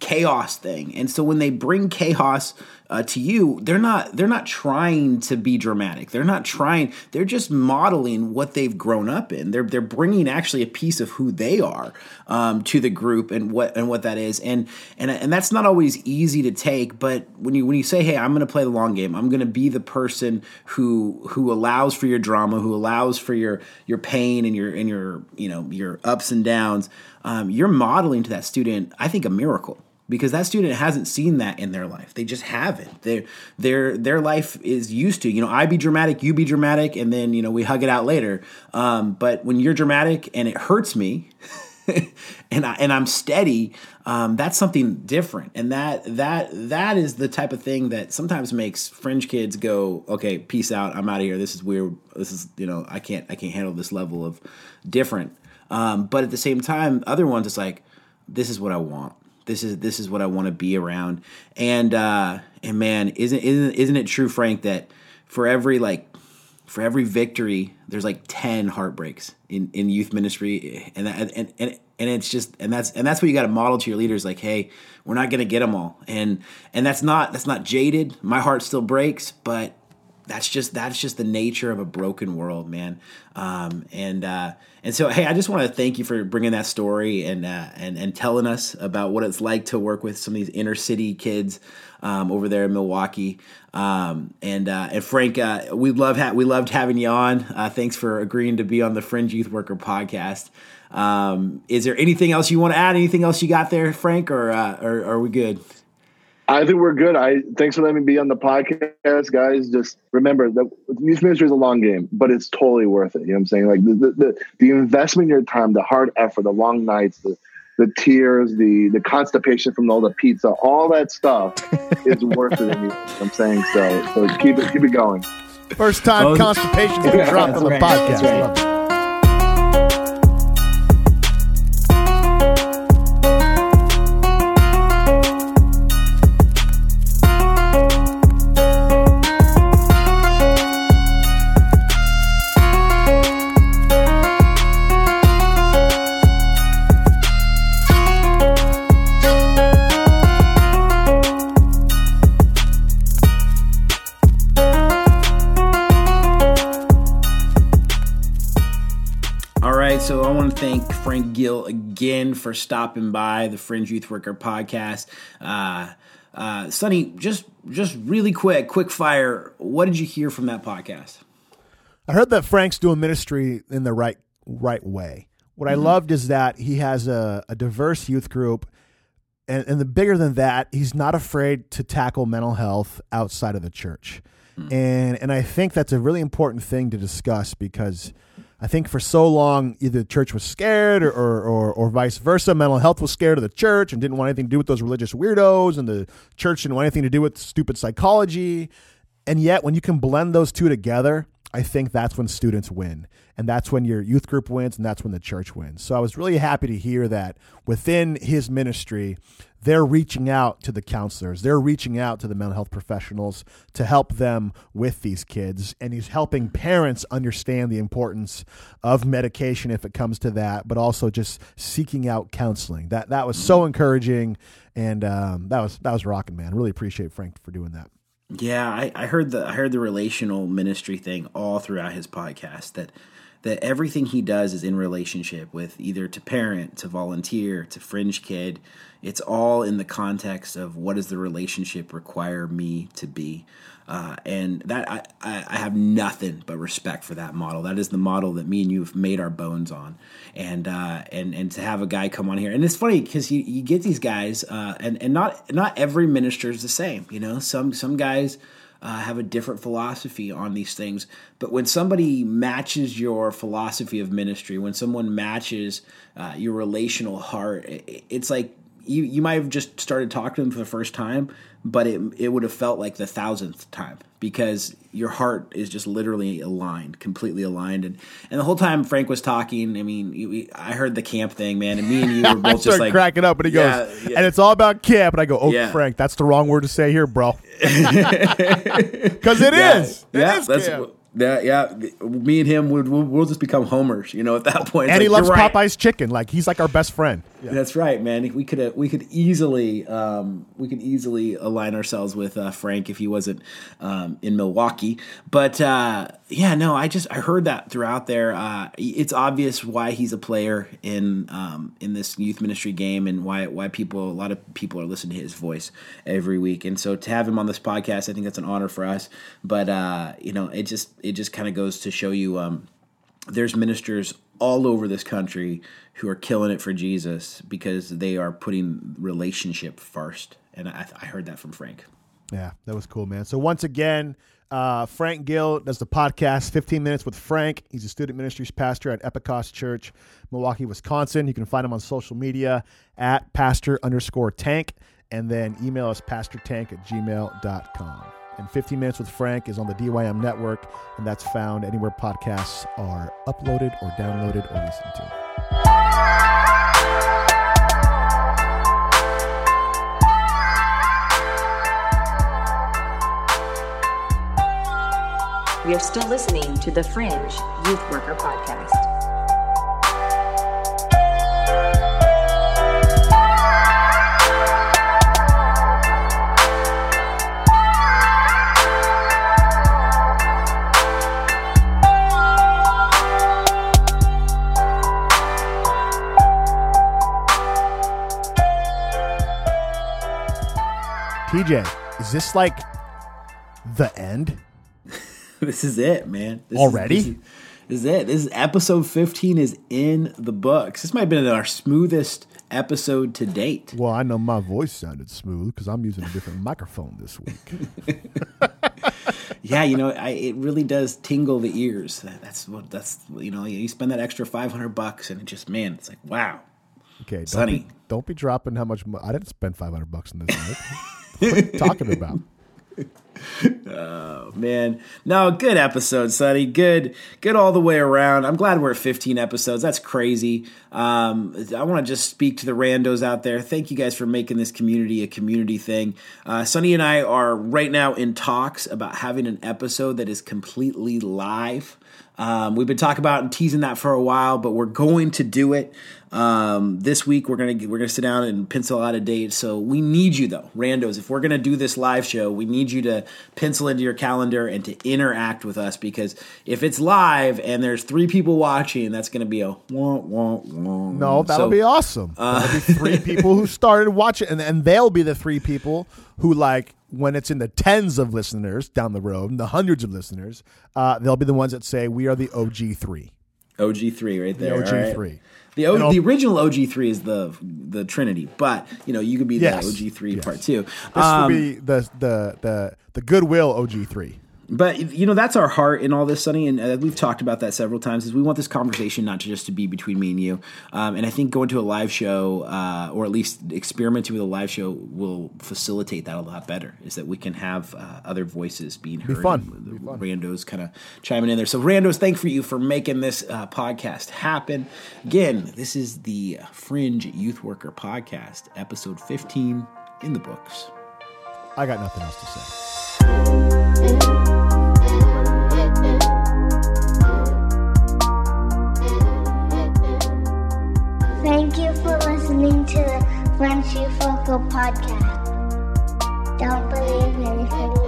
chaos thing and so when they bring chaos uh, to you, they're not they're not trying to be dramatic. They're not trying. They're just modeling what they've grown up in. They're they're bringing actually a piece of who they are um, to the group and what and what that is. And and and that's not always easy to take. But when you when you say, hey, I'm going to play the long game. I'm going to be the person who who allows for your drama, who allows for your your pain and your and your you know your ups and downs. Um, you're modeling to that student, I think, a miracle because that student hasn't seen that in their life. They just haven't. Their their their life is used to you know I be dramatic, you be dramatic, and then you know we hug it out later. Um, but when you're dramatic and it hurts me. and I, and I'm steady. Um, that's something different, and that that that is the type of thing that sometimes makes fringe kids go, okay, peace out. I'm out of here. This is weird. This is you know I can't I can't handle this level of different. Um, but at the same time, other ones it's like this is what I want this is this is what I want to be around. And uh, and man, isn't isn't isn't it true, Frank, that for every like for every victory, there's like ten heartbreaks in, in youth ministry, and that, and and and it's just and that's and that's what you got to model to your leaders. Like, hey, we're not gonna get them all, and and that's not that's not jaded. My heart still breaks, but that's just that's just the nature of a broken world, man. Um, and uh, and so, hey, I just want to thank you for bringing that story and uh, and and telling us about what it's like to work with some of these inner city kids um, over there in Milwaukee. Um, and uh, and Frank, uh, we love ha- we loved having you on. Uh, thanks for agreeing to be on the Fringe Youth Worker podcast. Um, is there anything else you want to add? Anything else you got there, Frank, or uh, or, or are we good? I think we're good. I thanks for letting me be on the podcast, guys. Just remember that youth ministry is a long game, but it's totally worth it. You know what I'm saying? Like the the, the investment in your time, the hard effort, the long nights, the the tears, the the constipation from all the pizza, all that stuff is worth it. You know I'm saying? So so keep it keep it going. First time oh, constipation's been dropped on the right. podcast. Again for stopping by the Fringe Youth Worker podcast. Uh, uh, Sonny, just just really quick, quick fire. What did you hear from that podcast? I heard that Frank's doing ministry in the right right way. What mm-hmm. I loved is that he has a, a diverse youth group, and, and the bigger than that, he's not afraid to tackle mental health outside of the church. Mm-hmm. And and I think that's a really important thing to discuss because I think for so long, either the church was scared or, or, or, or, vice versa. Mental health was scared of the church and didn't want anything to do with those religious weirdos, and the church didn't want anything to do with stupid psychology. And yet, when you can blend those two together, I think that's when students win. And that's when your youth group wins, and that's when the church wins. So I was really happy to hear that within his ministry, they're reaching out to the counselors, they're reaching out to the mental health professionals to help them with these kids. And he's helping parents understand the importance of medication if it comes to that, but also just seeking out counseling. That that was so encouraging, and um, that was that was rocking, man. Really appreciate Frank for doing that. Yeah, I, I heard the I heard the relational ministry thing all throughout his podcast that that everything he does is in relationship with either to parent, to volunteer, to fringe kid. It's all in the context of what does the relationship require me to be. Uh, and that I, I have nothing but respect for that model. That is the model that me and you have made our bones on, and uh, and and to have a guy come on here, and it's funny because you, you get these guys, uh, and and not not every minister is the same. You know, some some guys uh, have a different philosophy on these things. But when somebody matches your philosophy of ministry, when someone matches uh, your relational heart, it, it's like you you might have just started talking to them for the first time, but it it would have felt like the thousandth time because your heart is just literally aligned, completely aligned. And and the whole time Frank was talking, I mean, we, I heard the camp thing, man, and me and you were both just like cracking up. And he yeah, goes, yeah. and it's all about camp. And I go, oh, yeah. Frank, that's the wrong word to say here, bro, because it is. It yeah, is that's. Camp. Yeah, yeah. Me and him, we'll, we'll, just become homers, you know, at that point. and he loves right. Popeye's chicken. Like he's like our best friend. That's right, man. We could we could easily um, we could easily align ourselves with uh, Frank if he wasn't um, in Milwaukee. But uh, yeah, no, I just I heard that throughout there. Uh, it's obvious why he's a player in um, in this youth ministry game and why why people a lot of people are listening to his voice every week. And so to have him on this podcast, I think that's an honor for us. But uh, you know, it just it just kind of goes to show you um, there's ministers all over this country who are killing it for Jesus because they are putting relationship first. And I, I heard that from Frank. Yeah, that was cool, man. So once again, uh, Frank Gil does the podcast 15 Minutes with Frank. He's a student ministries pastor at Epikos Church, Milwaukee, Wisconsin. You can find him on social media at pastor underscore tank and then email us pastortank at gmail.com. And 15 Minutes with Frank is on the DYM network, and that's found anywhere podcasts are uploaded or downloaded or listened to. We are still listening to the Fringe Youth Worker Podcast. TJ, is this like the end? this is it, man. This Already? Is, this, is, this is it. This is episode 15 is in the books. This might have been our smoothest episode to date. Well, I know my voice sounded smooth because I'm using a different microphone this week. yeah, you know, I, it really does tingle the ears. That, that's what that's you know, you spend that extra 500 bucks and it just man, it's like wow. Okay, don't. Be, don't be dropping how much. Mo- I didn't spend 500 bucks on this. Talking about? Oh man, no, good episode, Sonny. Good, good all the way around. I'm glad we're at 15 episodes. That's crazy. Um, I want to just speak to the randos out there. Thank you guys for making this community a community thing. Uh, Sonny and I are right now in talks about having an episode that is completely live. Um, we've been talking about and teasing that for a while, but we're going to do it. Um, this week we're gonna we're gonna sit down and pencil out a date. So we need you though, randos. If we're gonna do this live show, we need you to pencil into your calendar and to interact with us because if it's live and there's three people watching, that's gonna be a wah, wah, wah. No, that'll So- be awesome. that'll be three people who started watching, and, and they'll be the three people who like when it's in the tens of listeners down the road, the hundreds of listeners, uh, they'll be the ones that say we are the OG three. OG three right The there. OG all right? three. The, o- the original OG three is the the Trinity, but you know you could be Yes. the OG three Yes. part two. This Um, will be the the the the goodwill OG three. But you know that's our heart in all this, Sonny, and uh, we've talked about that several times. Is we want this conversation not to just to be between me and you, um, and I think going to a live show uh, or at least experimenting with a live show will facilitate that a lot better. Is that we can have uh, other voices being heard, be fun. and the randos kind of chiming in there. So randos, thank for you for making this uh, podcast happen. Again, this is the Fringe Youth Worker Podcast, episode fifteen in the books. I got nothing else to say. Thank you for listening to the French Focal podcast. Don't believe anything